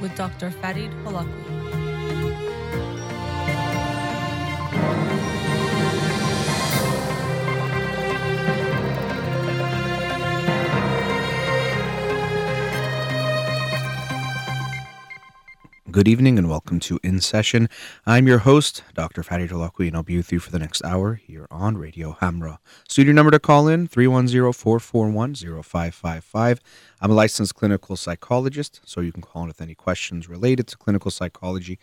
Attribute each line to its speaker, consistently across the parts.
Speaker 1: With Dr. Farid Holakwi.
Speaker 2: Good evening and welcome to In Session. I'm your host, Dr. Farid Holakwi, and I'll be with you for the next hour here on Radio Hamra. Studio number to call in 310-441-0555. I'm a licensed clinical psychologist, so you can call in with any questions related to clinical psychology,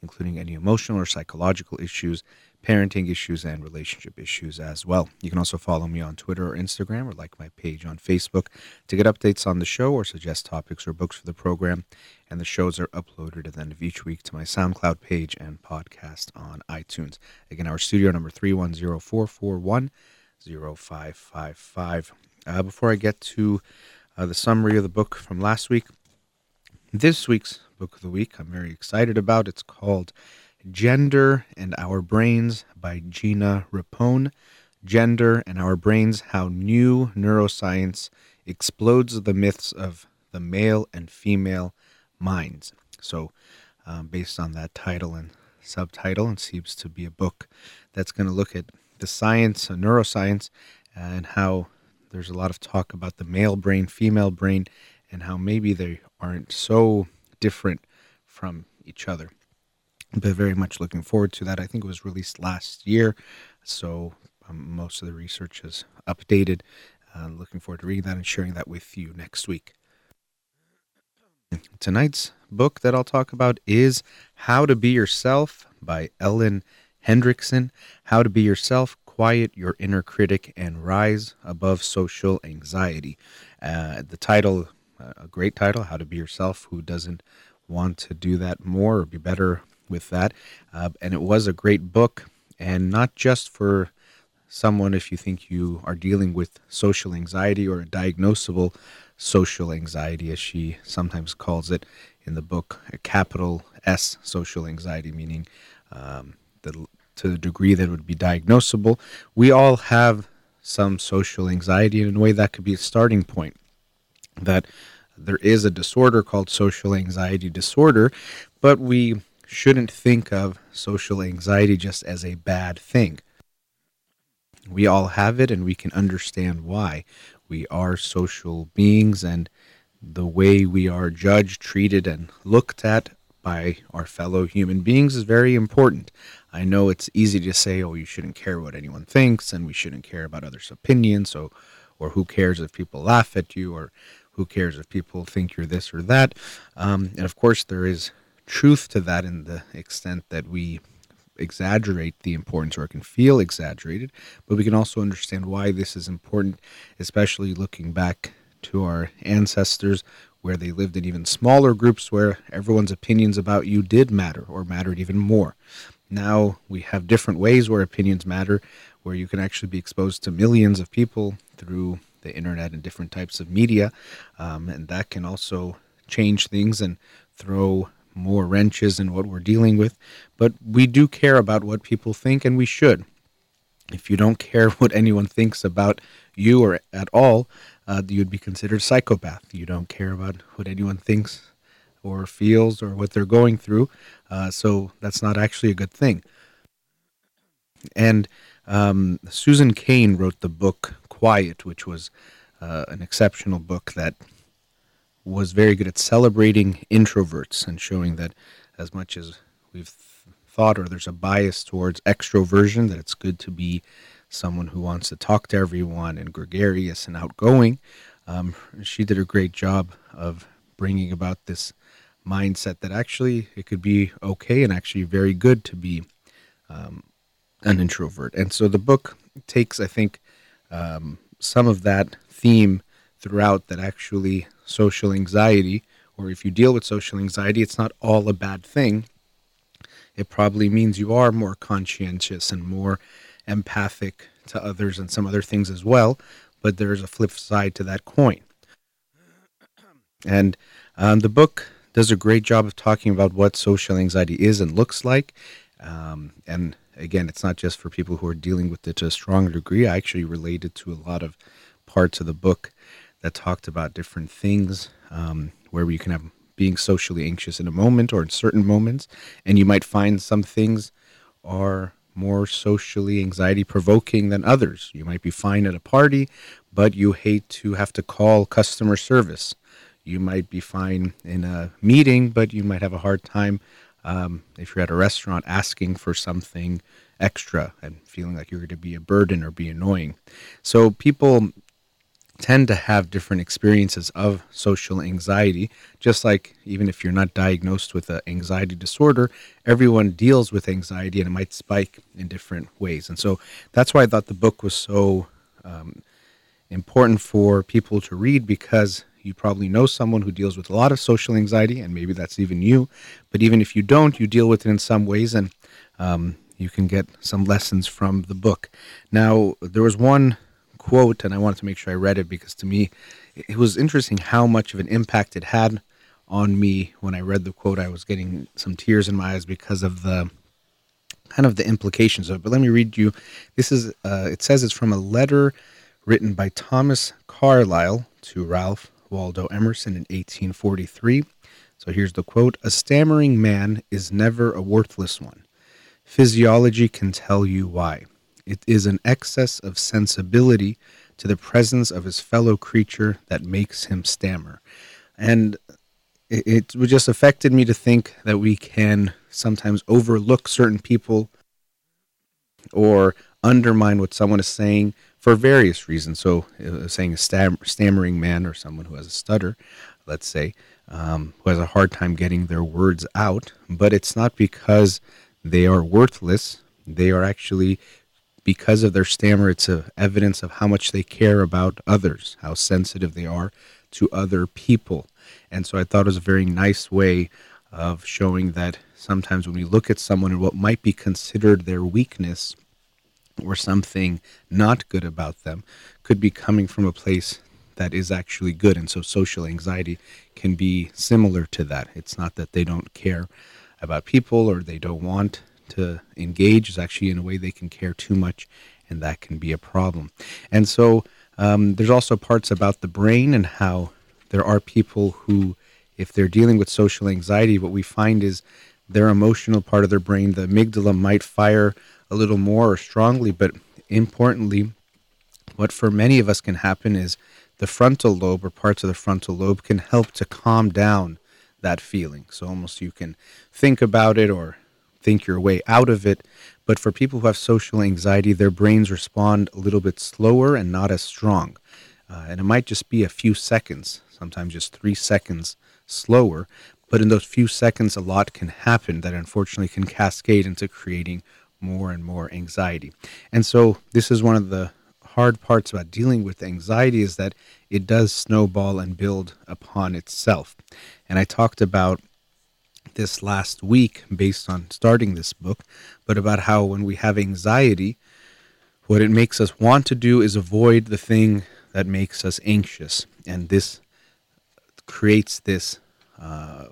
Speaker 2: including any emotional or psychological issues, parenting issues, and relationship issues as well. You can also follow me on Twitter or Instagram or like my page on Facebook to get updates on the show or suggest topics or books for the program. And the shows are uploaded at the end of each week to my SoundCloud page and podcast on iTunes. Again, our studio number 310 441 0555. Uh, before I get to uh, the summary of the book from last week, this week's book of the week I'm very excited about. It's called Gender and Our Brains by Gina Rippon. Gender and Our Brains How New Neuroscience Explodes the Myths of the Male and Female Minds. So, um, based on that title and subtitle, it seems to be a book that's going to look at the science, uh, neuroscience, and how there's a lot of talk about the male brain, female brain, and how maybe they aren't so different from each other. But very much looking forward to that. I think it was released last year, so um, most of the research is updated. Uh, looking forward to reading that and sharing that with you next week. Tonight's book that I'll talk about is How to Be Yourself by Ellen Hendriksen. How to Be Yourself, Quiet Your Inner Critic, and Rise Above Social Anxiety. Uh, the title, uh, a great title, How to Be Yourself. Who doesn't want to do that more or be better with that? Uh, and it was a great book, and not just for someone if you think you are dealing with social anxiety or a diagnosable social anxiety, as she sometimes calls it in the book, a capital S social anxiety, meaning um, the, to the degree that would be diagnosable. We all have some social anxiety, and in a way that could be a starting point. That there is a disorder called social anxiety disorder, but we shouldn't think of social anxiety just as a bad thing. We all have it, and we can understand why. We are social beings, and the way we are judged, treated, and looked at by our fellow human beings is very important. I know it's easy to say, oh, you shouldn't care what anyone thinks, and we shouldn't care about others' opinions, so, or who cares if people laugh at you, or who cares if people think you're this or that. Um, and of course, there is truth to that in the extent that we exaggerate the importance or it can feel exaggerated, but we can also understand why this is important, especially looking back to our ancestors where they lived in even smaller groups where everyone's opinions about you did matter or mattered even more. Now we have different ways where opinions matter, where you can actually be exposed to millions of people through the internet and different types of media, um, and that can also change things and throw more wrenches in what we're dealing with. But we do care about what people think, and we should. If you don't care what anyone thinks about you or at all, uh, you'd be considered psychopath. You don't care about what anyone thinks or feels or what they're going through. Uh, so that's not actually a good thing. And um, Susan Cain wrote the book Quiet, which was uh, an exceptional book that was very good at celebrating introverts and showing that as much as we've thought or there's a bias towards extroversion, that it's good to be someone who wants to talk to everyone and gregarious and outgoing. Um, she did a great job of bringing about this mindset that actually it could be okay and actually very good to be um, an introvert. And so the book takes, I think, um, some of that theme throughout that actually social anxiety, or if you deal with social anxiety, it's not all a bad thing. It probably means you are more conscientious and more empathic to others and some other things as well, but there's a flip side to that coin. And um, the book does a great job of talking about what social anxiety is and looks like. Um, and again, it's not just for people who are dealing with it to a strong degree. I actually related to a lot of parts of the book that talked about different things um, where you can have being socially anxious in a moment or in certain moments, and you might find some things are more socially anxiety provoking than others. You might be fine at a party, but you hate to have to call customer service. You might be fine in a meeting, but you might have a hard time um, if you're at a restaurant asking for something extra and feeling like you're going to be a burden or be annoying. So people tend to have different experiences of social anxiety. Just like even if you're not diagnosed with an anxiety disorder everyone deals with anxiety and it might spike in different ways. And so that's why i thought the book was so um, important for people to read because you probably know someone who deals with a lot of social anxiety and maybe that's even you. But even if you don't you deal with it in some ways and um, you can get some lessons from the book. Now there was one quote, and I wanted to make sure I read it because to me, it was interesting how much of an impact it had on me when I read the quote. I was getting some tears in my eyes because of the kind of the implications of it. But let me read you. This is, uh, it says it's from a letter written by Thomas Carlyle to Ralph Waldo Emerson in 1843. So here's the quote A stammering man is never a worthless one. Physiology can tell you why. It is an excess of sensibility to the presence of his fellow creature that makes him stammer. And it, it just affected me to think that we can sometimes overlook certain people or undermine what someone is saying for various reasons. So, uh, saying a stam- stammering man or someone who has a stutter, let's say, um, who has a hard time getting their words out, but it's not because they are worthless. They are actually because of their stammer, it's evidence of how much they care about others, how sensitive they are to other people. And so I thought it was a very nice way of showing that sometimes when we look at someone and what might be considered their weakness or something not good about them could be coming from a place that is actually good. And so social anxiety can be similar to that. It's not that they don't care about people or they don't want to engage is actually in a way they can care too much, and that can be a problem. And so um, there's also parts about the brain and how there are people who, if they're dealing with social anxiety, what we find is their emotional part of their brain, the amygdala, might fire a little more or strongly, but importantly, what for many of us can happen is the frontal lobe or parts of the frontal lobe can help to calm down that feeling. So almost you can think about it or think your way out of it. But for people who have social anxiety, their brains respond a little bit slower and not as strong. Uh, and it might just be a few seconds, sometimes just three seconds slower. But in those few seconds, a lot can happen that unfortunately can cascade into creating more and more anxiety. And so, this is one of the hard parts about dealing with anxiety is that it does snowball and build upon itself. And I talked about this last week based on starting this book, but about how when we have anxiety, what it makes us want to do is avoid the thing that makes us anxious. And this creates this uh,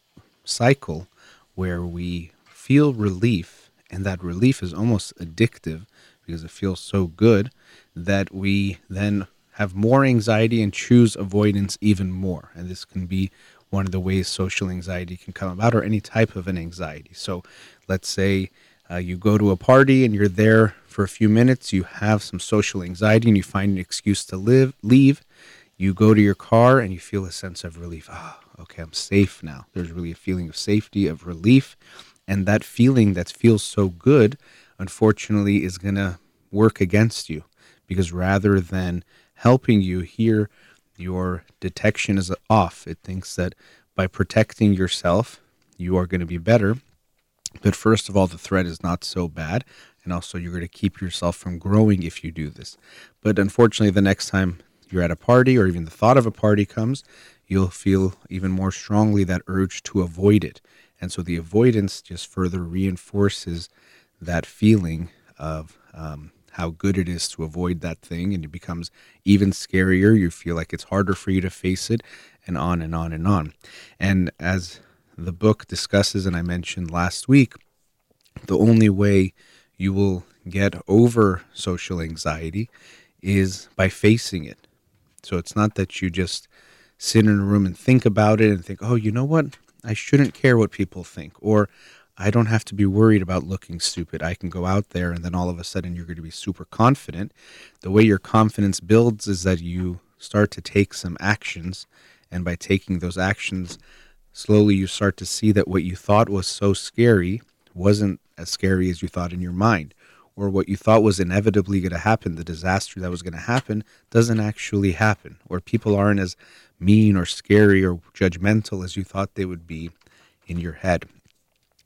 Speaker 2: cycle where we feel relief, and that relief is almost addictive because it feels so good that we then have more anxiety and choose avoidance even more. And this can be one of the ways social anxiety can come about, or any type of an anxiety. So, let's say uh, you go to a party and you're there for a few minutes, you have some social anxiety, and you find an excuse to live, leave. You go to your car and you feel a sense of relief. Ah, okay, I'm safe now. There's really a feeling of safety, of relief. And that feeling that feels so good, unfortunately, is going to work against you because rather than helping you here, your detection is off. It thinks that by protecting yourself, you are going to be better. But first of all, the threat is not so bad. And also, you're going to keep yourself from growing if you do this. But unfortunately, the next time you're at a party or even the thought of a party comes, you'll feel even more strongly that urge to avoid it. And so the avoidance just further reinforces that feeling of um, how good it is to avoid that thing and it becomes even scarier. You feel like it's harder for you to face it and on and on and on. And as the book discusses and i mentioned last week the only way you will get over social anxiety is by facing it. So it's not that you just sit in a room and think about it and think oh you know what? I shouldn't care what people think, or I don't have to be worried about looking stupid. I can go out there and then all of a sudden you're going to be super confident. The way your confidence builds is that you start to take some actions. And by taking those actions, slowly you start to see that what you thought was so scary wasn't as scary as you thought in your mind. Or what you thought was inevitably going to happen, the disaster that was going to happen, doesn't actually happen. Or people aren't as mean or scary or judgmental as you thought they would be in your head.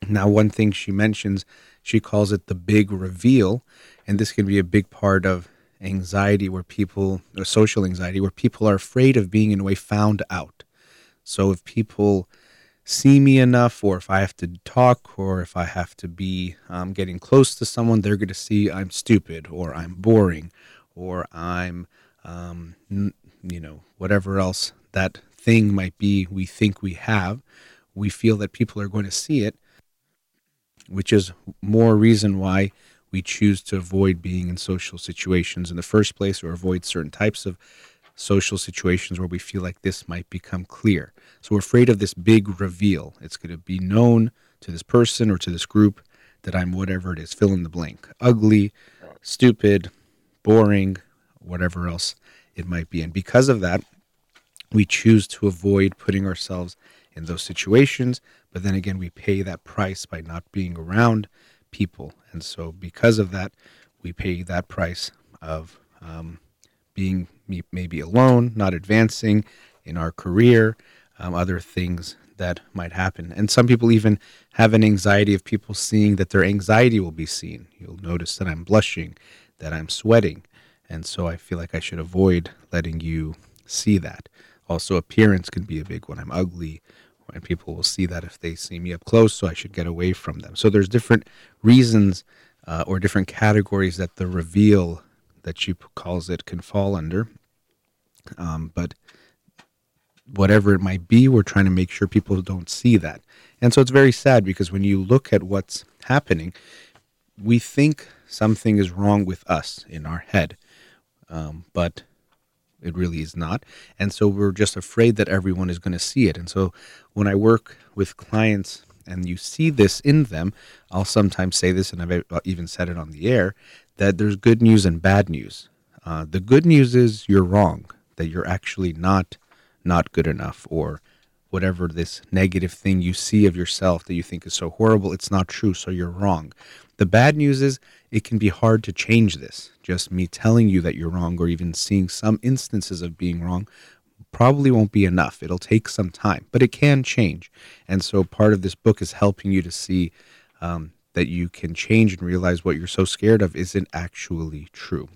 Speaker 2: Now, one thing she mentions, she calls it the big reveal. And this can be a big part of anxiety where people, or social anxiety, where people are afraid of being in a way found out. So if people see me enough, or if I have to talk, or if I have to be um, getting close to someone, they're going to see I'm stupid, or I'm boring, or I'm, um, you know, whatever else that thing might be we think we have. We feel that people are going to see it, which is more reason why we choose to avoid being in social situations in the first place or avoid certain types of social situations where we feel like this might become clear. So we're afraid of this big reveal. It's going to be known to this person or to this group that I'm whatever it is, fill in the blank. Ugly, stupid, boring, whatever else it might be. And because of that, we choose to avoid putting ourselves in those situations. But then again, we pay that price by not being around people. And so, because of that, we pay that price of um, being maybe alone, not advancing in our career, um, other things that might happen. And some people even have an anxiety of people seeing that their anxiety will be seen. You'll notice that I'm blushing, that I'm sweating. And so I feel like I should avoid letting you see that. Also, appearance can be a big one. I'm ugly, and people will see that if they see me up close, so I should get away from them. So there's different reasons uh, or different categories that the reveal that she calls it can fall under. Um, but whatever it might be, we're trying to make sure people don't see that. And so it's very sad because when you look at what's happening, we think something is wrong with us in our head. Um, but it really is not. And so we're just afraid that everyone is going to see it. And so when I work with clients and you see this in them, I'll sometimes say this, and I've even said it on the air, that there's good news and bad news. Uh, the good news is you're wrong, that you're actually not not good enough, or whatever this negative thing you see of yourself that you think is so horrible, it's not true, so you're wrong. The bad news is it can be hard to change this. Just me telling you that you're wrong or even seeing some instances of being wrong probably won't be enough. It'll take some time, but it can change. And so part of this book is helping you to see um, that you can change and realize what you're so scared of isn't actually true.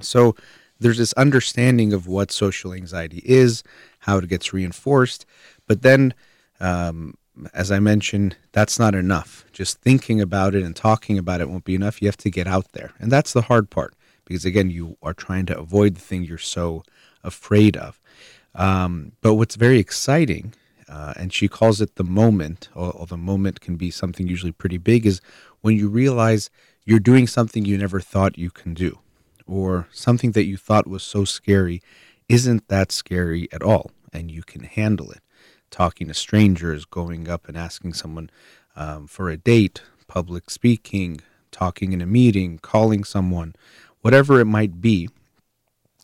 Speaker 2: So there's this understanding of what social anxiety is, how it gets reinforced, but then um, as I mentioned, that's not enough. Just thinking about it and talking about it won't be enough. You have to get out there. And that's the hard part because, again, you are trying to avoid the thing you're so afraid of. Um, but what's very exciting, uh, and she calls it the moment, the moment can be something usually pretty big, is when you realize you're doing something you never thought you can do, or something that you thought was so scary isn't that scary at all, and you can handle it talking to strangers, going up and asking someone um, for a date, public speaking, talking in a meeting, calling someone, whatever it might be,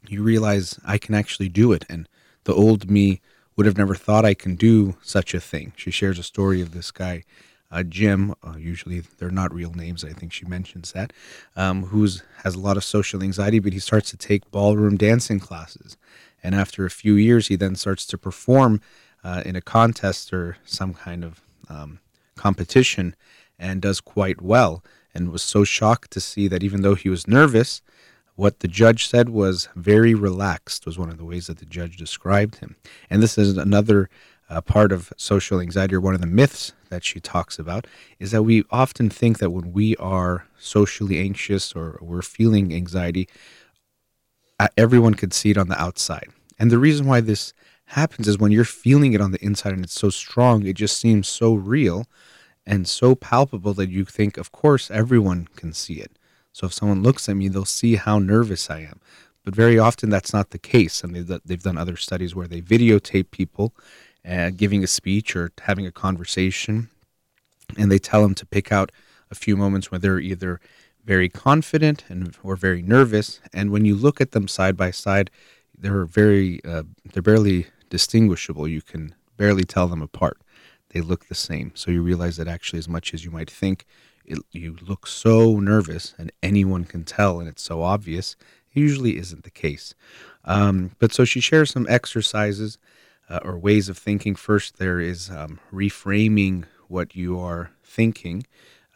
Speaker 2: you realize I can actually do it. And the old me would have never thought I can do such a thing. She shares a story of this guy, uh, Jim. Uh, usually they're not real names. I think she mentions that. Um, who's has a lot of social anxiety, but he starts to take ballroom dancing classes, and after a few years, he then starts to perform uh, in a contest or some kind of um, competition and does quite well and was so shocked to see that even though he was nervous what the judge said was very relaxed was one of the ways that the judge described him. And this is another uh, part of social anxiety or one of the myths that she talks about is that we often think that when we are socially anxious or we're feeling anxiety uh, everyone could see it on the outside. And the reason why this happens is when you're feeling it on the inside and it's so strong, it just seems so real and so palpable that you think, of course, everyone can see it. So if someone looks at me, they'll see how nervous I am. But very often that's not the case. And they've, they've done other studies where they videotape people uh, giving a speech or having a conversation, and they tell them to pick out a few moments where they're either very confident and or very nervous. And when you look at them side by side, they're very uh, they're barely distinguishable. You can barely tell them apart. They look the same. So you realize that actually, as much as you might think, it, you look so nervous and anyone can tell, and it's so obvious. It usually isn't the case. Um, but so she shares some exercises uh, or ways of thinking. First, there is um, reframing what you are thinking,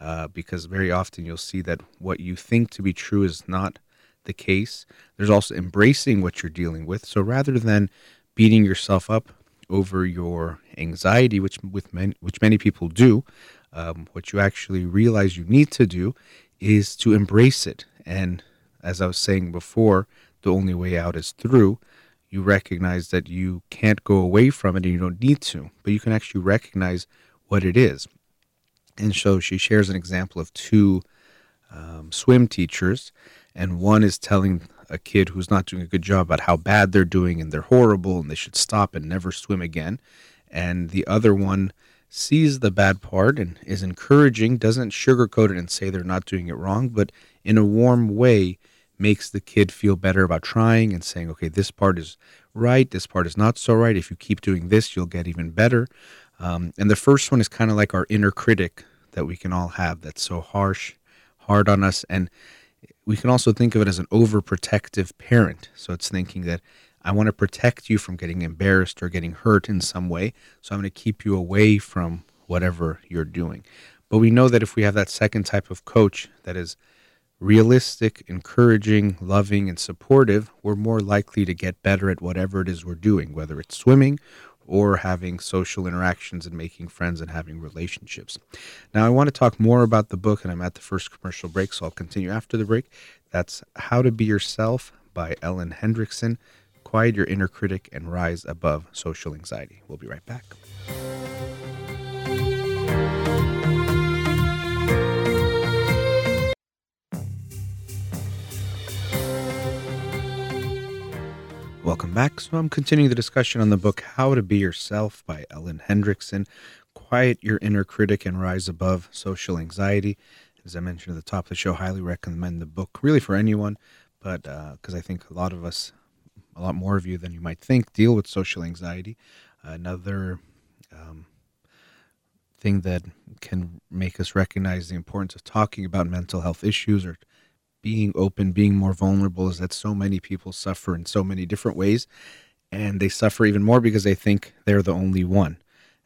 Speaker 2: uh, because very often you'll see that what you think to be true is not the case. There's also embracing what you're dealing with. So rather than beating yourself up over your anxiety, which with many, which many people do, um, what you actually realize you need to do is to embrace it. And as I was saying before, the only way out is through. You recognize that you can't go away from it and you don't need to, but you can actually recognize what it is. And so she shares an example of two um, swim teachers, and one is telling a kid who's not doing a good job about how bad they're doing and they're horrible and they should stop and never swim again. And the other one sees the bad part and is encouraging, doesn't sugarcoat it and say they're not doing it wrong, but in a warm way makes the kid feel better about trying and saying, okay, this part is right, this part is not so right. If you keep doing this, you'll get even better. Um, and the first one is kind of like our inner critic that we can all have that's so harsh, hard on us. And we can also think of it as an overprotective parent. So it's thinking that I want to protect you from getting embarrassed or getting hurt in some way. So I'm going to keep you away from whatever you're doing. But we know that if we have that second type of coach that is realistic, encouraging, loving, and supportive, we're more likely to get better at whatever it is we're doing, whether it's swimming or having social interactions and making friends and having relationships. Now, I want to talk more about the book, and I'm at the first commercial break, so I'll continue after the break. That's How to Be Yourself by Ellen Hendriksen Quiet your inner critic and rise above social anxiety. We'll be right back. Welcome back. So, I'm continuing the discussion on the book How to Be Yourself by Ellen Hendriksen Quiet your inner critic and rise above social anxiety. As I mentioned at the top of the show, highly recommend the book, really for anyone, but because uh, I think a lot of us, a lot more of you than you might think, deal with social anxiety. Another um, thing that can make us recognize the importance of talking about mental health issues or being open, being more vulnerable is that so many people suffer in so many different ways. And they suffer even more because they think they're the only one.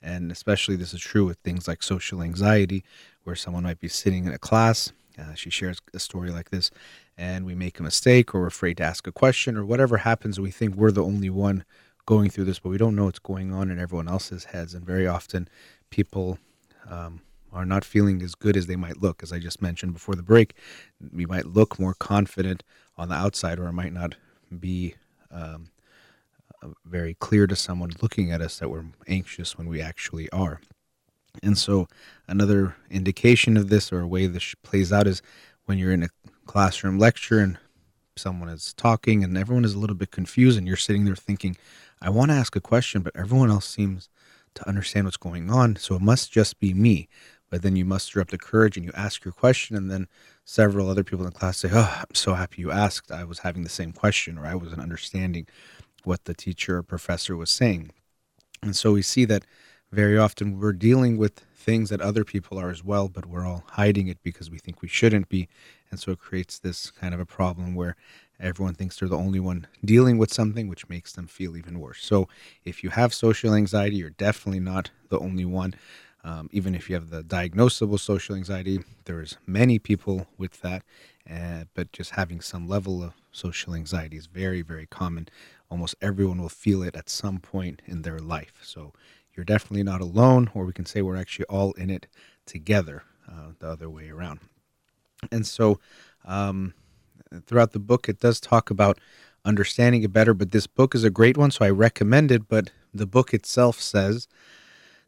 Speaker 2: And especially this is true with things like social anxiety, where someone might be sitting in a class. Uh, she shares a story like this, and we make a mistake or we're afraid to ask a question or whatever happens. We think we're the only one going through this, but we don't know what's going on in everyone else's heads. And very often, people um, are not feeling as good as they might look. As I just mentioned before the break, we might look more confident on the outside, or it might not be um, very clear to someone looking at us that we're anxious when we actually are. And so, another indication of this or a way this plays out is when you're in a classroom lecture and someone is talking and everyone is a little bit confused, and you're sitting there thinking, I want to ask a question, but everyone else seems to understand what's going on, so it must just be me. But then you muster up the courage and you ask your question, and then several other people in the class say, Oh, I'm so happy you asked. I was having the same question, or I wasn't understanding what the teacher or professor was saying. And so we see that very often we're dealing with things that other people are as well, but we're all hiding it because we think we shouldn't be. And so it creates this kind of a problem where everyone thinks they're the only one dealing with something, which makes them feel even worse. So if you have social anxiety, you're definitely not the only one. Um, even if you have the diagnosable social anxiety, there's many people with that, uh, but just having some level of social anxiety is very, very common. Almost everyone will feel it at some point in their life. So you're definitely not alone, or we can say we're actually all in it together, uh, the other way around. And so um, throughout the book, it does talk about understanding it better, but this book is a great one, so I recommend it. But the book itself says,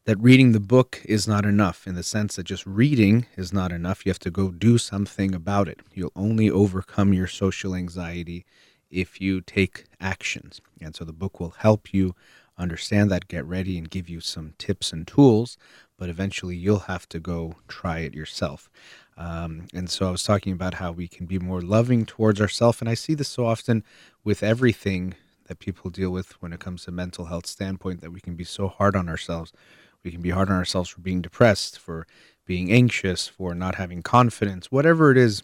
Speaker 2: that reading the book is not enough in the sense that just reading is not enough. You have to go do something about it. You'll only overcome your social anxiety if you take actions. And so the book will help you understand that, get ready, and give you some tips and tools. But eventually, you'll have to go try it yourself. Um, and so I was talking about how we can be more loving towards ourselves. And I see this so often with everything that people deal with when it comes to mental health standpoint that we can be so hard on ourselves. We can be hard on ourselves for being depressed, for being anxious, for not having confidence, whatever it is.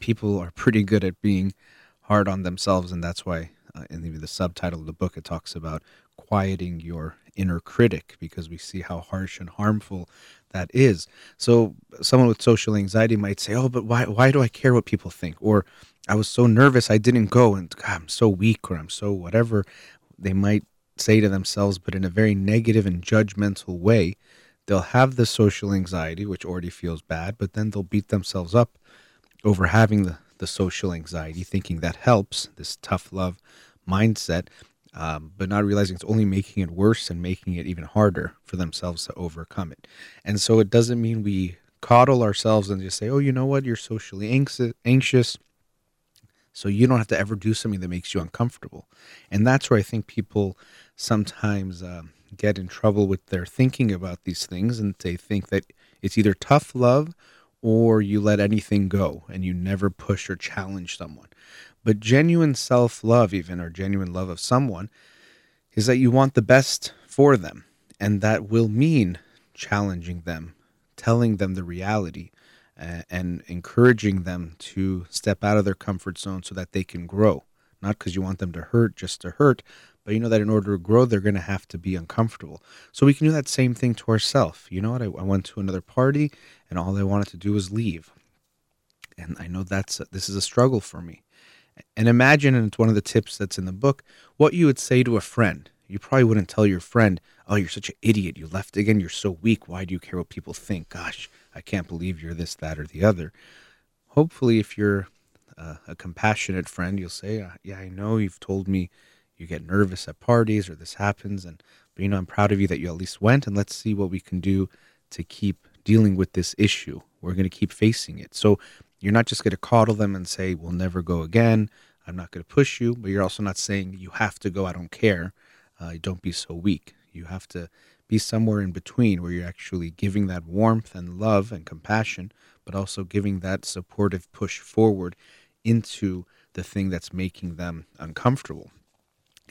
Speaker 2: People are pretty good at being hard on themselves, and that's why uh, in the, subtitle of the book it talks about quieting your inner critic because we see how harsh and harmful that is. So someone with social anxiety might say, "Oh, but why why do I care what people think?" Or I was so nervous I didn't go and God, I'm so weak or I'm so whatever they might say to themselves but in a very negative and judgmental way. They'll have the social anxiety which already feels bad, but then they'll beat themselves up over having the the social anxiety thinking that helps this tough love mindset um, but not realizing it's only making it worse and making it even harder for themselves to overcome it. And so it doesn't mean we coddle ourselves and just say, oh, you know what, you're socially anxious. So you don't have to ever do something that makes you uncomfortable. And that's where I think people sometimes um, get in trouble with their thinking about these things. And they think that it's either tough love or you let anything go and you never push or challenge someone. But genuine self love, even, or genuine love of someone, is that you want the best for them. And that will mean challenging them, telling them the reality, and encouraging them to step out of their comfort zone so that they can grow. Not because you want them to hurt just to hurt, but you know that in order to grow, they're going to have to be uncomfortable. So we can do that same thing to ourselves. You know what? I, I went to another party, and all I wanted to do was leave. And I know that's a, this is a struggle for me. And imagine, and it's one of the tips that's in the book, what you would say to a friend. You probably wouldn't tell your friend, Oh, you're such an idiot. You left again. You're so weak. Why do you care what people think? Gosh, I can't believe you're this, that, or the other. Hopefully, if you're uh, a compassionate friend, you'll say, uh, Yeah, I know you've told me you get nervous at parties or this happens. And, but you know, I'm proud of you that you at least went. And let's see what we can do to keep dealing with this issue. We're going to keep facing it. So you're not just going to coddle them and say, we'll never go again. I'm not going to push you, but you're also not saying you have to go. I don't care. Uh, don't be so weak. You have to be somewhere in between where you're actually giving that warmth and love and compassion, but also giving that supportive push forward into the thing that's making them uncomfortable.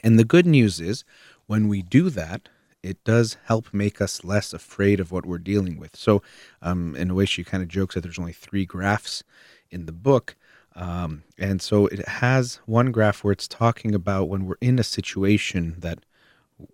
Speaker 2: And the good news is when we do that, it does help make us less afraid of what we're dealing with. So, um, in a way, she kind of jokes that there's only three graphs in the book. Um, and so it has one graph where it's talking about when we're in a situation that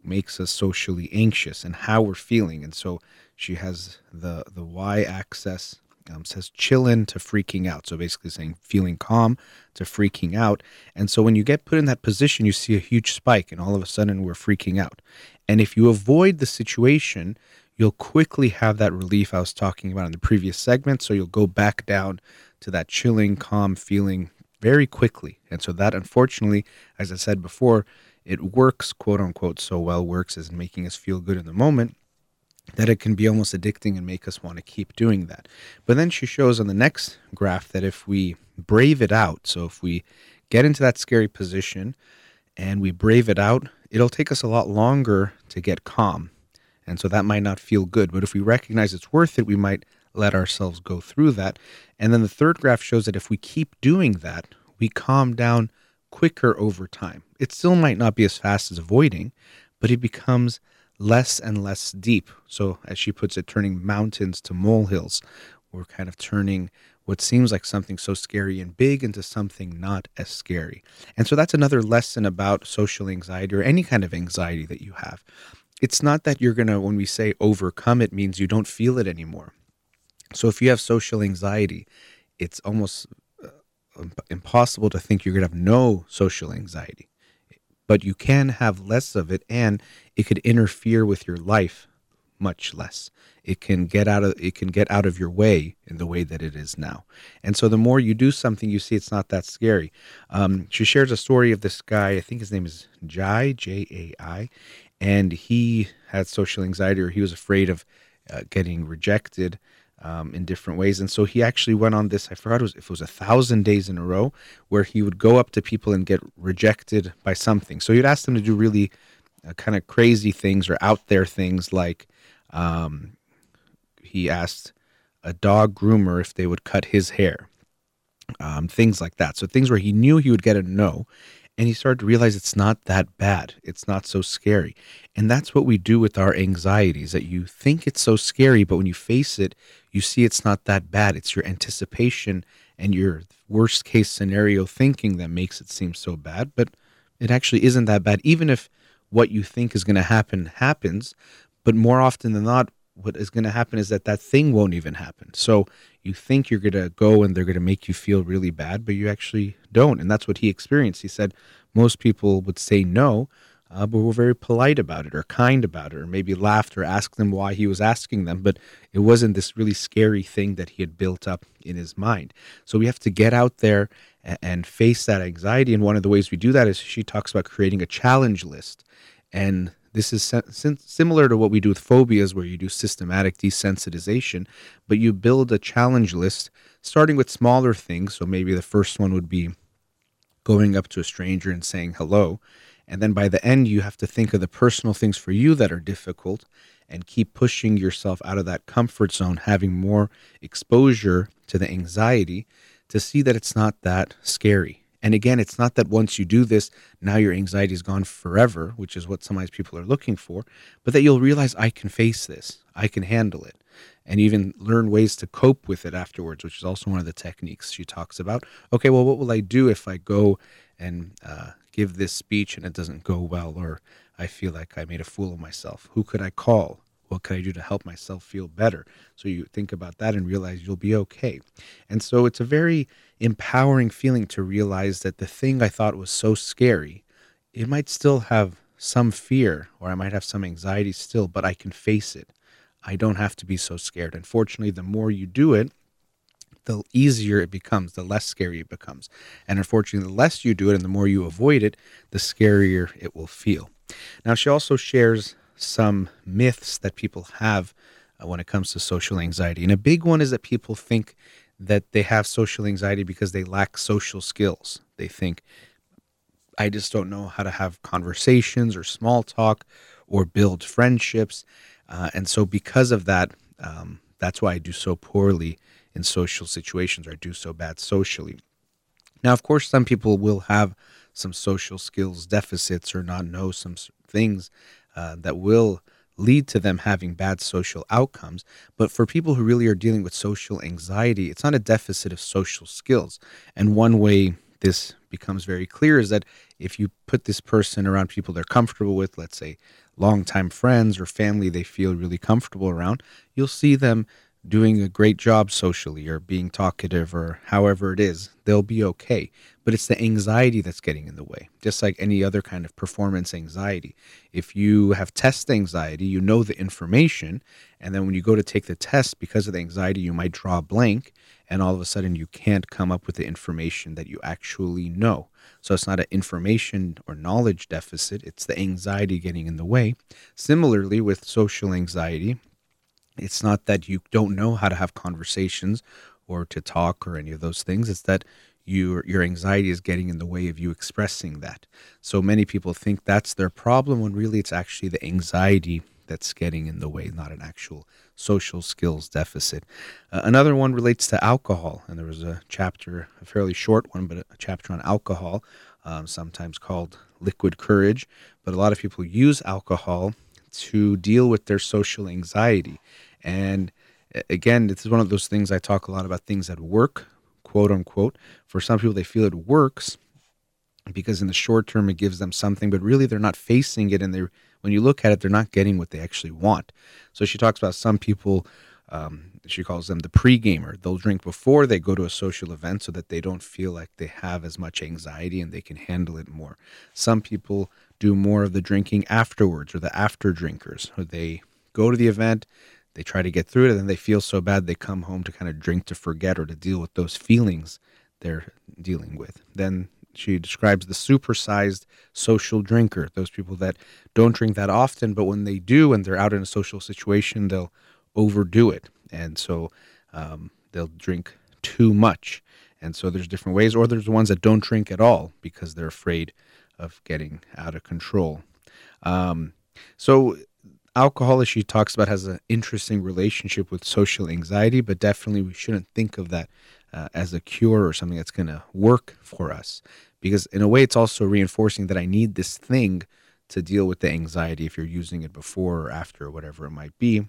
Speaker 2: makes us socially anxious and how we're feeling. And so she has the the y axis um, says chillin to freaking out. So basically saying feeling calm to freaking out. And so when you get put in that position, you see a huge spike, and all of a sudden we're freaking out. And if you avoid the situation, you'll quickly have that relief I was talking about in the previous segment. So you'll go back down to that chilling, calm feeling very quickly. And so that, unfortunately, as I said before, it works, quote unquote, so well, works as making us feel good in the moment that it can be almost addicting and make us want to keep doing that. But then she shows on the next graph that if we brave it out, so if we get into that scary position and we brave it out, it'll take us a lot longer to get calm. And so that might not feel good. But if we recognize it's worth it, we might let ourselves go through that. And then the third graph shows that if we keep doing that, we calm down quicker over time. It still might not be as fast as avoiding, but it becomes less and less deep. So, as she puts it, turning mountains to molehills. We're kind of turning what seems like something so scary and big into something not as scary. And so, that's another lesson about social anxiety or any kind of anxiety that you have. It's not that you're going to, when we say overcome it, means you don't feel it anymore. So, if you have social anxiety, it's almost impossible to think you're going to have no social anxiety. But you can have less of it and it could interfere with your life much less. It can get out of it can get out of your way in the way that it is now. And so the more you do something you see it's not that scary. Um, she shares a story of this guy i think his name is jai j-a-i and he had social anxiety or he was afraid of uh, getting rejected um, in different ways. And so he actually went on this, I forgot it was, if it was a thousand days in a row, where he would go up to people and get rejected by something. So he'd ask them to do really uh, kind of crazy things or out there things like um, he asked a dog groomer if they would cut his hair, um, things like that. So things where he knew he would get a no, and you start to realize it's not that bad. It's not so scary. And that's what we do with our anxieties that you think it's so scary, but when you face it, you see it's not that bad. It's your anticipation and your worst case scenario thinking that makes it seem so bad, but it actually isn't that bad. Even if what you think is going to happen happens, but more often than not, what is going to happen is that that thing won't even happen. So you think you're going to go and they're going to make you feel really bad, but you actually don't. And that's what he experienced. He said most people would say no, uh, but were very polite about it or kind about it, or maybe laughed or asked them why he was asking them. But it wasn't this really scary thing that he had built up in his mind. So we have to get out there and, and face that anxiety. And one of the ways we do that is she talks about creating a challenge list. And this is similar to what we do with phobias, where you do systematic desensitization, but you build a challenge list starting with smaller things. So maybe the first one would be going up to a stranger and saying hello. And then by the end, you have to think of the personal things for you that are difficult and keep pushing yourself out of that comfort zone, having more exposure to the anxiety to see that it's not that scary. And again, it's not that once you do this, now your anxiety is gone forever, which is what sometimes people are looking for, but that you'll realize I can face this, I can handle it, and even learn ways to cope with it afterwards, which is also one of the techniques she talks about. Okay, well, what will I do if I go and uh, give this speech and it doesn't go well, or I feel like I made a fool of myself? Who could I call? What can I do to help myself feel better? So you think about that and realize you'll be okay. And so it's a very empowering feeling to realize that the thing I thought was so scary, it might still have some fear or I might have some anxiety still, but I can face it. I don't have to be so scared. And fortunately, the more you do it, the easier it becomes, the less scary it becomes. And unfortunately, the less you do it and the more you avoid it, the scarier it will feel. Now, she also shares some myths that people have uh, when it comes to social anxiety. And a big one is that people think that they have social anxiety because they lack social skills. They think, I just don't know how to have conversations or small talk or build friendships. Uh, and so, because of that, um, that's why I do so poorly in social situations or I do so bad socially. Now, of course, some people will have some social skills deficits or not know some things uh, that will lead to them having bad social outcomes. But for people who really are dealing with social anxiety, it's not a deficit of social skills. And one way this becomes very clear is that if you put this person around people they're comfortable with, let's say longtime friends or family they feel really comfortable around, you'll see them doing a great job socially or being talkative or however it is, they'll be okay. But it's the anxiety that's getting in the way, just like any other kind of performance anxiety. If you have test anxiety, you know the information, and then when you go to take the test, because of the anxiety, you might draw a blank, and all of a sudden you can't come up with the information that you actually know. So it's not an information or knowledge deficit, it's the anxiety getting in the way. Similarly, with social anxiety, it's not that you don't know how to have conversations or to talk or any of those things. It's that your your anxiety is getting in the way of you expressing that. So many people think that's their problem when really it's actually the anxiety that's getting in the way, not an actual social skills deficit. Uh, another one relates to alcohol, and there was a chapter, a fairly short one, but a chapter on alcohol, um, sometimes called liquid courage. But a lot of people use alcohol to deal with their social anxiety. And again, this is one of those things I talk a lot about things that work, quote unquote. For some people, they feel it works because in the short term it gives them something, but really they're not facing it. And they when you look at it, they're not getting what they actually want. So she talks about some people. Um, she calls them the pre-gamer. They'll drink before they go to a social event so that they don't feel like they have as much anxiety and they can handle it more. Some people do more of the drinking afterwards or the after drinkers. Or they go to the event, they try to get through it, and then they feel so bad they come home to kind of drink to forget or to deal with those feelings they're dealing with. Then she describes the supersized social drinker, those people that don't drink that often, but when they do and they're out in a social situation, they'll overdo it. And so um, they'll drink too much. And so there's different ways, or there's the ones that don't drink at all because they're afraid of getting out of control. Um, so alcohol, as she talks about, has an interesting relationship with social anxiety, but definitely we shouldn't think of that uh, as a cure or something that's going to work for us. Because in a way, it's also reinforcing that I need this thing to deal with the anxiety if you're using it before or after or whatever it might be.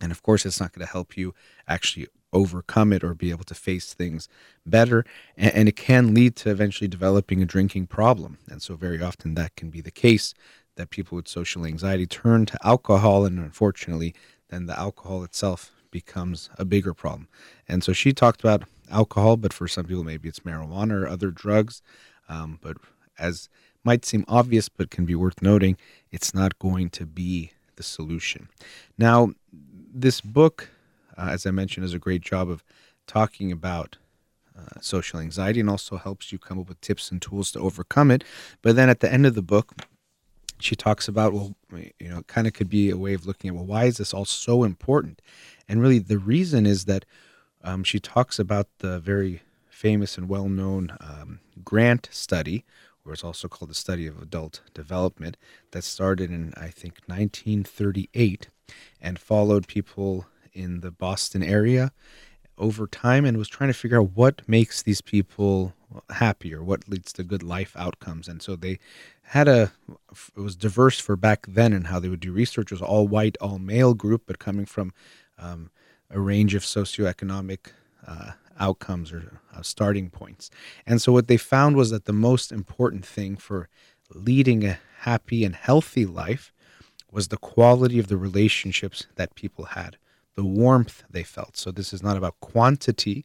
Speaker 2: And of course, it's not going to help you actually overcome it or be able to face things better. And, and, it can lead to eventually developing a drinking problem. And so, very often, that can be the case that people with social anxiety turn to alcohol. And unfortunately, then the alcohol itself becomes a bigger problem. And so, she talked about alcohol, but for some people, maybe it's marijuana or other drugs. Um, but as might seem obvious, but can be worth noting, it's not going to be the solution. Now, this book, uh, as I mentioned, does a great job of talking about uh, social anxiety and also helps you come up with tips and tools to overcome it. But then at the end of the book, she talks about, well, you know, it kind of could be a way of looking at, well, why is this all so important? And really, the reason is that um, she talks about the very famous and well known um, Grant study, or it's also called the study of adult development, that started in, I think, 1938 and followed people in the Boston area over time and was trying to figure out what makes these people happier, what leads to good life outcomes. And so they had a, it was diverse for back then and how they would do research. It was all white, all male group, but coming from um, a range of socioeconomic uh, outcomes or uh, starting points. And so what they found was that the most important thing for leading a happy and healthy life was the quality of the relationships that people had, the warmth they felt. So this is not about quantity.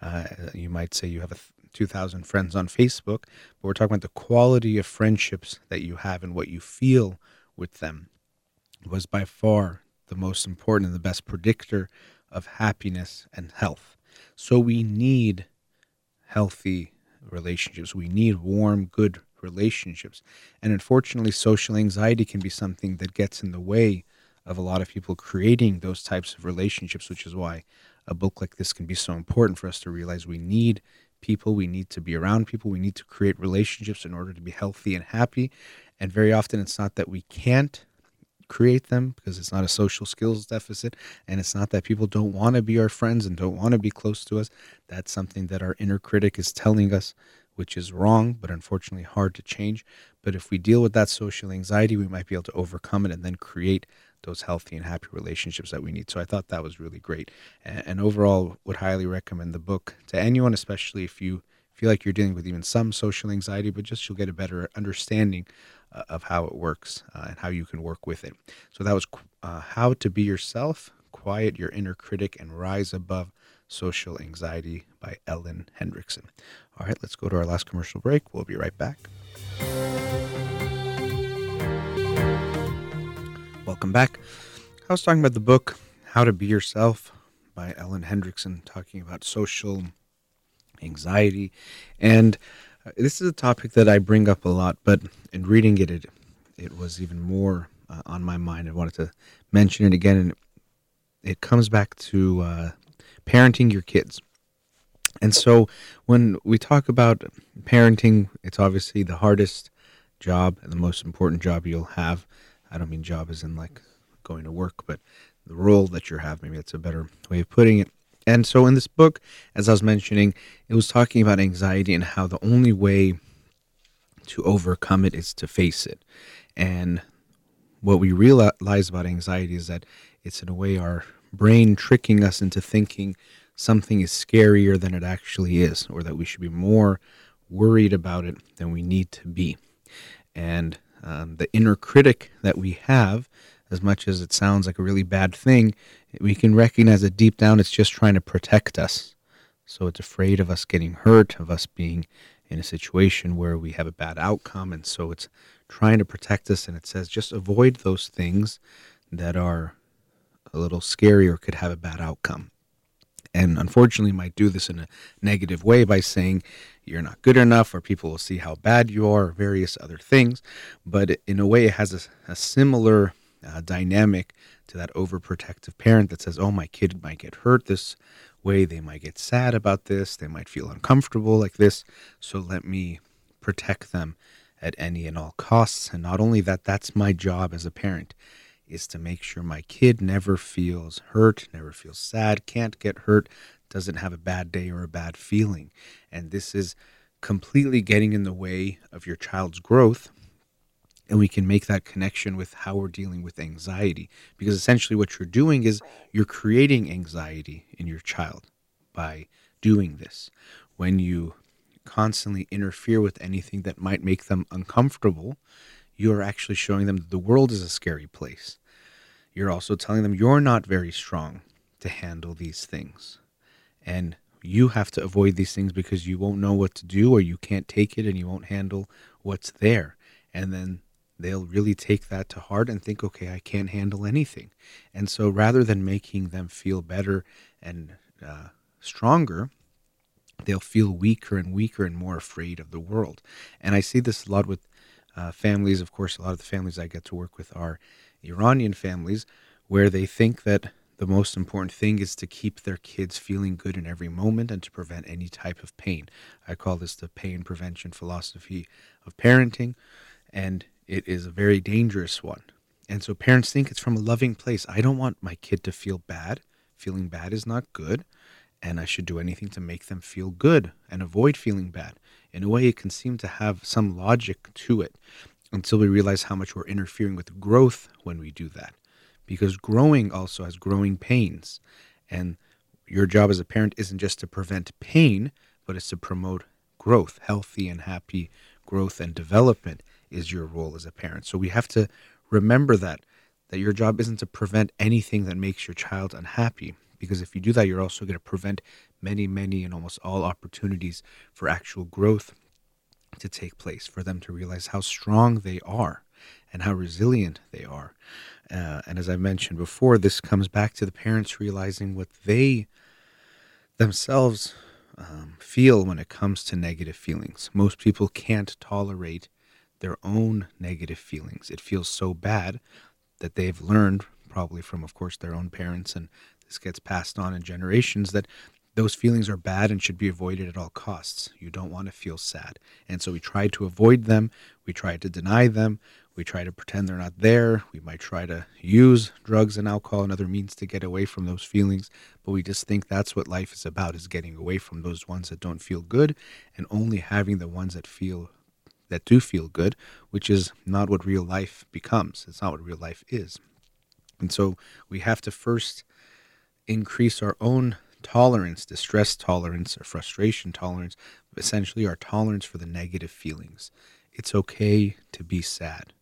Speaker 2: Uh, you might say you have a 2,000 friends on Facebook, but we're talking about the quality of friendships that you have and what you feel with them was by far the most important and the best predictor of happiness and health. So we need healthy relationships. We need warm, good relationships. And unfortunately, social anxiety can be something that gets in the way of a lot of people creating those types of relationships, which is why a book like this can be so important for us to realize we need people, we need to be around people, we need to create relationships in order to be healthy and happy. And very often, it's not that we can't create them because it's not a social skills deficit and it's not that people don't want to be our friends and don't want to be close to us that's something that our inner critic is telling us which is wrong but unfortunately hard to change but if we deal with that social anxiety we might be able to overcome it and then create those healthy and happy relationships that we need so i thought that was really great and, and overall would highly recommend the book to anyone especially if you feel like you're dealing with even some social anxiety but just you'll get a better understanding uh, of how it works uh, and how you can work with it. So that was uh, How to Be Yourself, Quiet Your Inner Critic, and Rise Above Social Anxiety by Ellen Hendriksen. All right, let's go to our last commercial break. We'll be right back. Welcome back. I was talking about the book How to Be Yourself by Ellen Hendriksen, talking about social anxiety. And this is a topic that I bring up a lot, but in reading it, it, it was even more uh, on my mind. I wanted to mention it again, and it comes back to uh, parenting your kids. And so, when we talk about parenting, it's obviously the hardest job and the most important job you'll have. I don't mean job as in like going to work, but the role that you have. Maybe that's a better way of putting it. And so in this book, as I was mentioning, it was talking about anxiety and how the only way to overcome it is to face it. And what we realize about anxiety is that it's in a way our brain tricking us into thinking something is scarier than it actually is, or that we should be more worried about it than we need to be. And um, the inner critic that we have, as much as it sounds like a really bad thing, we can recognize that deep down it's just trying to protect us. So it's afraid of us getting hurt, of us being in a situation where we have a bad outcome. And so it's trying to protect us. And it says just avoid those things that are a little scary or could have a bad outcome. And unfortunately, might do this in a negative way by saying you're not good enough, or people will see how bad you are, or various other things. But in a way, it has a, a similar uh, dynamic to that overprotective parent that says, oh, my kid might get hurt this way. They might get sad about this. They might feel uncomfortable like this. So let me protect them at any and all costs. And not only that, that's my job as a parent is to make sure my kid never feels hurt, never feels sad, can't get hurt, doesn't have a bad day or a bad feeling. And this is completely getting in the way of your child's growth. And we can make that connection with how we're dealing with anxiety. Because essentially, what you're doing is you're creating anxiety in your child by doing this. When you constantly interfere with anything that might make them uncomfortable, you are actually showing them that the world is a scary place. You're also telling them you're not very strong to handle these things. And you have to avoid these things because you won't know what to do or you can't take it and you won't handle what's there. And then they'll really take that to heart and think, okay, I can't handle anything. And so rather than making them feel better and uh, stronger, they'll feel weaker and weaker and more afraid of the world. And I see this a lot with uh, families. Of course, a lot of the families I get to work with are Iranian families where they think that the most important thing is to keep their kids feeling good in every moment and to prevent any type of pain. I call this the pain prevention philosophy of parenting, and it is a very dangerous one. And so parents think it's from a loving place. I don't want my kid to feel bad. Feeling bad is not good, and I should do anything to make them feel good and avoid feeling bad. In a way, it can seem to have some logic to it until we realize how much we're interfering with growth when we do that. Because growing also has growing pains. And your job as a parent isn't just to prevent pain, but it's to promote growth, healthy and happy growth and development is your role as a parent. So we have to remember that that your job isn't to prevent anything that makes your child unhappy because if you do that you're also going to prevent many many and almost all opportunities for actual growth to take place, for them to realize how strong they are and how resilient they are. Uh, and as I mentioned before, this comes back to the parents realizing what they themselves um, feel when it comes to negative feelings. Most people can't tolerate their own negative feelings. It feels so bad that they've learned, probably from, of course, their own parents, and this gets passed on in generations, that those feelings are bad and should be avoided at all costs. You don't want to feel sad. And so we try to avoid them. We try to deny them. We try to pretend they're not there. We might try to use drugs and alcohol and other means to get away from those feelings. But we just think that's what life is about is getting away from those ones that don't feel good and only having the ones that feel that do feel good, which is not what real life becomes. It's not what real life is. And so we have to first increase our own tolerance, distress tolerance, or frustration tolerance, essentially our tolerance for the negative feelings. It's okay to be sad.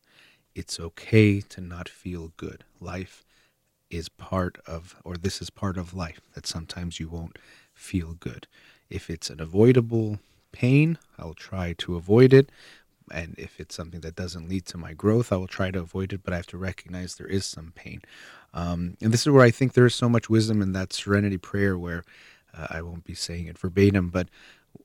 Speaker 2: It's okay to not feel good. Life is part of, or this is part of life, that sometimes you won't feel good. If it's an avoidable pain, I'll try to avoid it. And if it's something that doesn't lead to my growth, I will try to avoid it, but I have to recognize there is some pain. Um, and this is where I think there is so much wisdom in that serenity prayer, where uh, I won't be saying it verbatim, but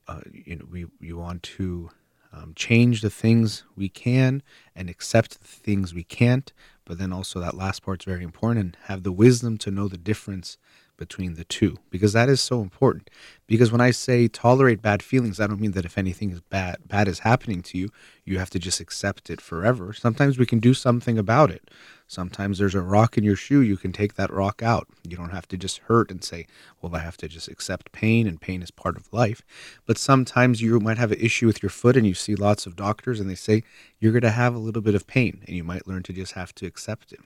Speaker 2: uh, you know, we you want to um, change the things we can and accept the things we can't. But then also that last part's very important and have the wisdom to know the difference between the two because that is so important because when i say tolerate bad feelings i don't mean that if anything is bad bad is happening to you you have to just accept it forever sometimes we can do something about it Sometimes there's a rock in your shoe, you can take that rock out. You don't have to just hurt and say, well, I have to just accept pain, and pain is part of life. But sometimes you might have an issue with your foot, and you see lots of doctors, and they say you're going to have a little bit of pain, and you might learn to just have to accept it.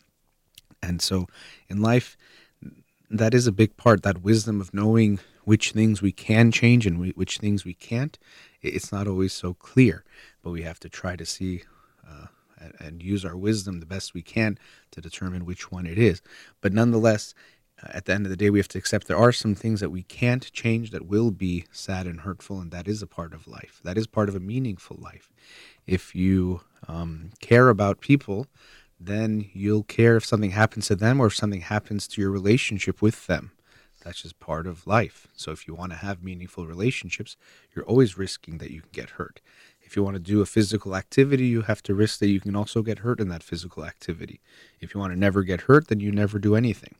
Speaker 2: And so in life, that is a big part that wisdom of knowing which things we can change and which things we can't. It's not always so clear, but we have to try to see. Uh, and use our wisdom the best we can to determine which one it is. But nonetheless, uh, at the end of the day, we have to accept there are some things that we can't change that will be sad and hurtful, and that is a part of life. That is part of a meaningful life. If you um, care about people, then you'll care if something happens to them or if something happens to your relationship with them. That's just part of life. So if you want to have meaningful relationships, you're always risking that you can get hurt. If you want to do a physical activity, you have to risk that you can also get hurt in that physical activity. If you want to never get hurt, then you never do anything.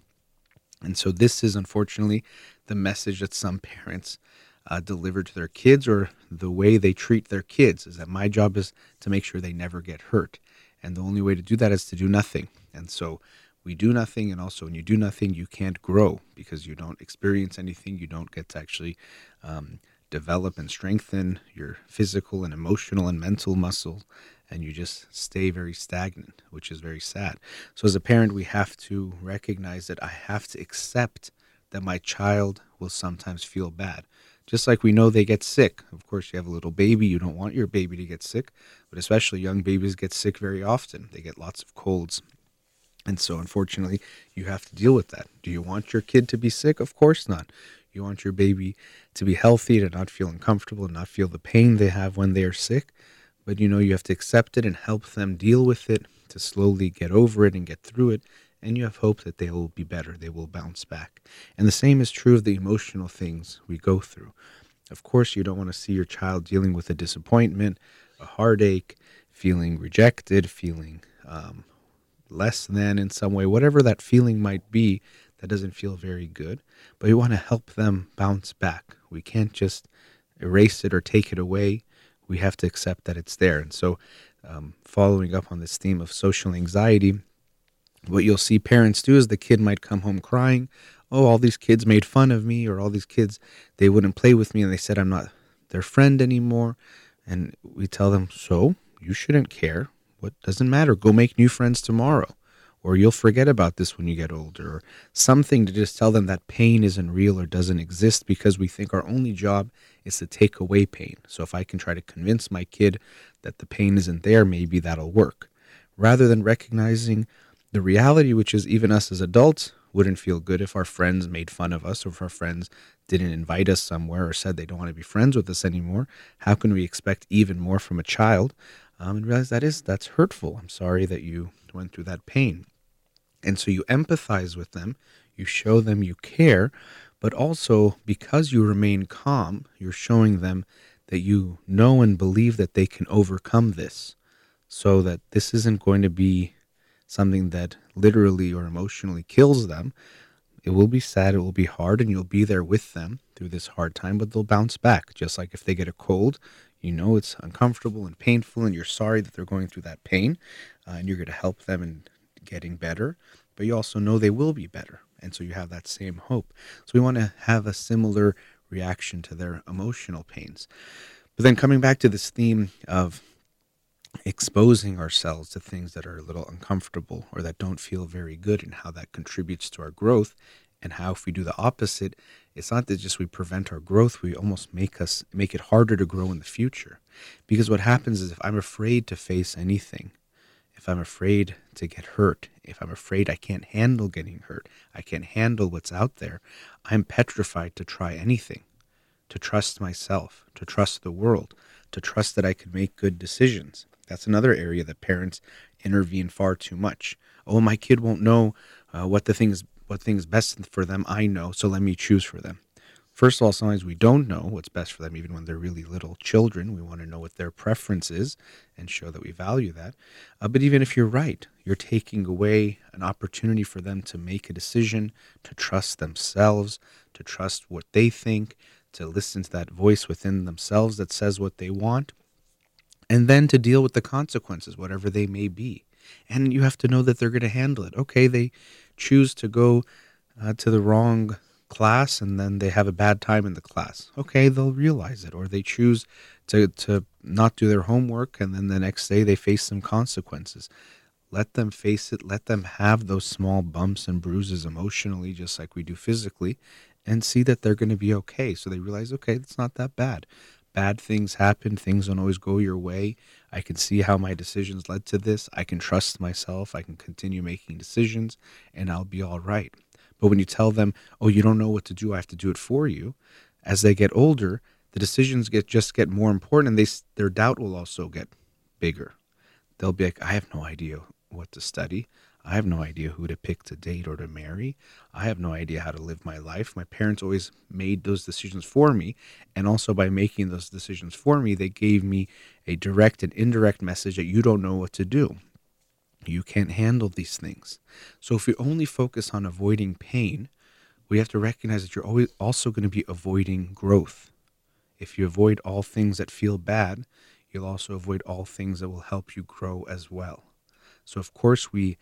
Speaker 2: And so, this is unfortunately the message that some parents uh, deliver to their kids or the way they treat their kids. Is that my job is to make sure they never get hurt. And the only way to do that is to do nothing. And so we do nothing. And also, when you do nothing, you can't grow because you don't experience anything. You don't get to actually um, develop and strengthen your physical and emotional and mental muscle. And you just stay very stagnant, which is very sad. So, as a parent, we have to recognize that I have to accept that my child will sometimes feel bad. Just like we know they get sick. Of course, you have a little baby, you don't want your baby to get sick, but especially young babies get sick very often. They get lots of colds. And so, unfortunately, you have to deal with that. Do you want your kid to be sick? Of course not. You want your baby to be healthy, to not feel uncomfortable, and not feel the pain they have when they are sick. But you know, you have to accept it and help them deal with it to slowly get over it and get through it and you have hope that they will be better, they will bounce back. And the same is true of the emotional things we go through. Of course, you don't want to see your child dealing with a disappointment, a heartache, feeling rejected, feeling um, less than in some way, whatever that feeling might be that doesn't feel very good. But we want to help them bounce back. We can't just erase it or take it away. We have to accept that it's there. And so, um, following up on this theme of social anxiety, what you'll see parents do is the kid might come home crying oh all these kids made fun of me or all these kids they wouldn't play with me and they said i'm not their friend anymore and we tell them so you shouldn't care. What doesn't matter. Go make new friends tomorrow or you'll forget about this when you get older or something to just tell them that pain isn't real or doesn't exist because we think our only job is to take away pain. So if i can try to convince my kid that the pain isn't there maybe that'll work. Rather than recognizing the reality, which is even us as adults wouldn't feel good if our friends made fun of us or if our friends didn't invite us somewhere or said they don't want to be friends with us anymore. How can we expect even more from a child? Um, and realize that is that's hurtful. I'm sorry that you went through that pain. And so you empathize with them, you show them you care, but also because you remain calm, you're showing them that you know and believe that they can overcome this so that this isn't going to be something that literally or emotionally kills them, it will be sad, it will be hard, and you'll be there with them through this hard time, but they'll bounce back. Just like if they get a cold, you know it's uncomfortable and painful, and you're sorry that they're going through that pain, uh, and you're going to help them in getting better, but you also know they will be better. And so you have that same hope. So we want to have a similar reaction to their emotional pains. But then coming back to this theme of exposing ourselves to things that are a little uncomfortable or that don't feel very good and how that contributes to our growth. And how if we do the opposite it's not that just we prevent our growth we almost make us make it harder to grow in the future. Because what happens is if i'm afraid to face anything if i'm afraid to get hurt if i'm afraid i can't handle getting hurt i can't handle what's out there i'm petrified to try anything. To trust myself to trust the world to trust that i can make good decisions that's another area that parents intervene far too much. Oh, my kid won't know uh, what the things what things best for them. I know, so let me choose for them. First of all, sometimes we don't know what's best for them, even when they're really little children. We want to know what their preference is and show that we value that. Uh, but even if you're right, you're taking away an opportunity for them to make a decision, to trust themselves, to trust what they think, to listen to that voice within themselves that says what they want and then to deal with the consequences, whatever they may be. And you have to know that they're going to handle it. Okay, they choose to go uh, to the wrong class and then they have a bad time in the class. Okay, they'll realize it. Or they choose to, to not do their homework and then the next day they face some consequences. Let them face it. Let them have those small bumps and bruises emotionally, just like we do physically, and see that they're going to be okay. So they realize, okay, it's not that bad bad things happen, things don't always go your way. I can see how my decisions led to this. I can trust myself. I can continue making decisions and I'll be all right. But when you tell them, "Oh, you don't know what to do, I have to do it for you," as they get older, the decisions get just get more important and they their doubt will also get bigger. They'll be like, "I have no idea what to study. I have no idea who to pick to date or to marry. I have no idea how to live my life. My parents always made those decisions for me. And also, by making those decisions for me, they gave me a direct and indirect message that you don't know what to do. You can't handle these things. So, if we only focus on avoiding pain, we have to recognize that you're always also going to be avoiding growth. If you avoid all things that feel bad, you'll also avoid all things that will help you grow as well. So, of course, we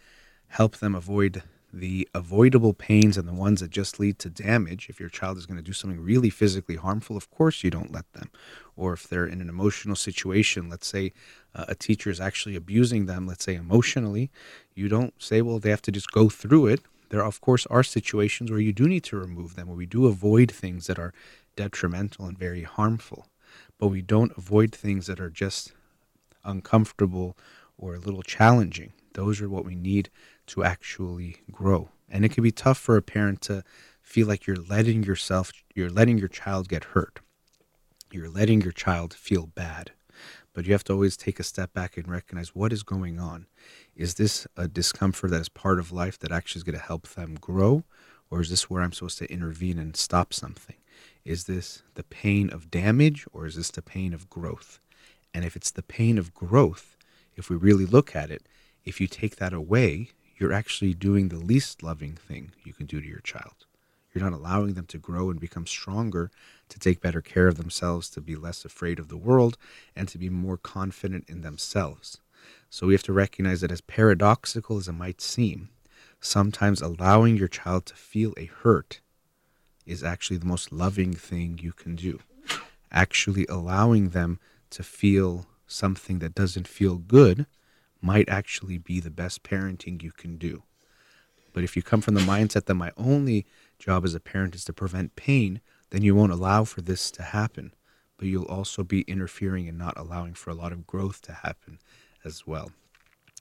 Speaker 2: help them avoid the avoidable pains and the ones that just lead to damage. If your child is going to do something really physically harmful, of course you don't let them. Or if they're in an emotional situation, let's say uh, a teacher is actually abusing them, let's say emotionally, you don't say, well, they have to just go through it. There, of course, are situations where you do need to remove them, where we do avoid things that are detrimental and very harmful. But we don't avoid things that are just uncomfortable or a little challenging. Those are what we need to actually grow. And it can be tough for a parent to feel like you're letting yourself, you're letting your child get hurt. You're letting your child feel bad. But you have to always take a step back and recognize what is going on. Is this a discomfort that is part of life that actually is going to help them grow? Or is this where I'm supposed to intervene and stop something? Is this the pain of damage or is this the pain of growth? And if it's the pain of growth, if we really look at it, if you take that away, you're actually doing the least loving thing you can do to your child. You're not allowing them to grow and become stronger, to take better care of themselves, to be less afraid of the world, and to be more confident in themselves. So we have to recognize that, as paradoxical as it might seem, sometimes allowing your child to feel a hurt is actually the most loving thing you can do. Actually, allowing them to feel something that doesn't feel good might actually be the best parenting you can do. But if you come from the mindset that my only job as a parent is to prevent pain, then you won't allow for this to happen. But you'll also be interfering and not allowing for a lot of growth to happen as well.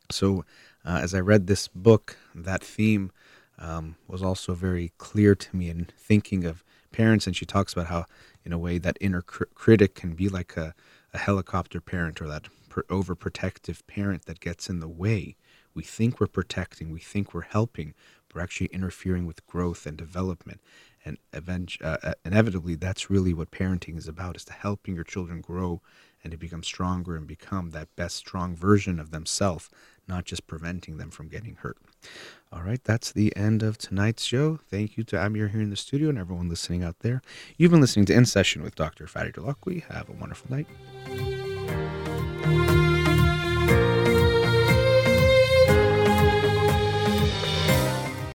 Speaker 2: So, uh, as I read this book, that theme um, was also very clear to me in thinking of parents. And she talks about how, in a way, that inner cr- critic can be like a, a helicopter parent or that overprotective parent that gets in the way. We think we're protecting, we think we're helping, but we're actually interfering with growth and development. And event- uh, uh, inevitably, that's really what parenting is about: is to helping your children grow and to become stronger and become that best strong version of themselves, not just preventing them from getting hurt. All right, that's the end of tonight's show. Thank you to Amir here in the studio and everyone listening out there. You've been listening to In Session with Dr. Fadi Dalakwi. Have a wonderful night. Bye.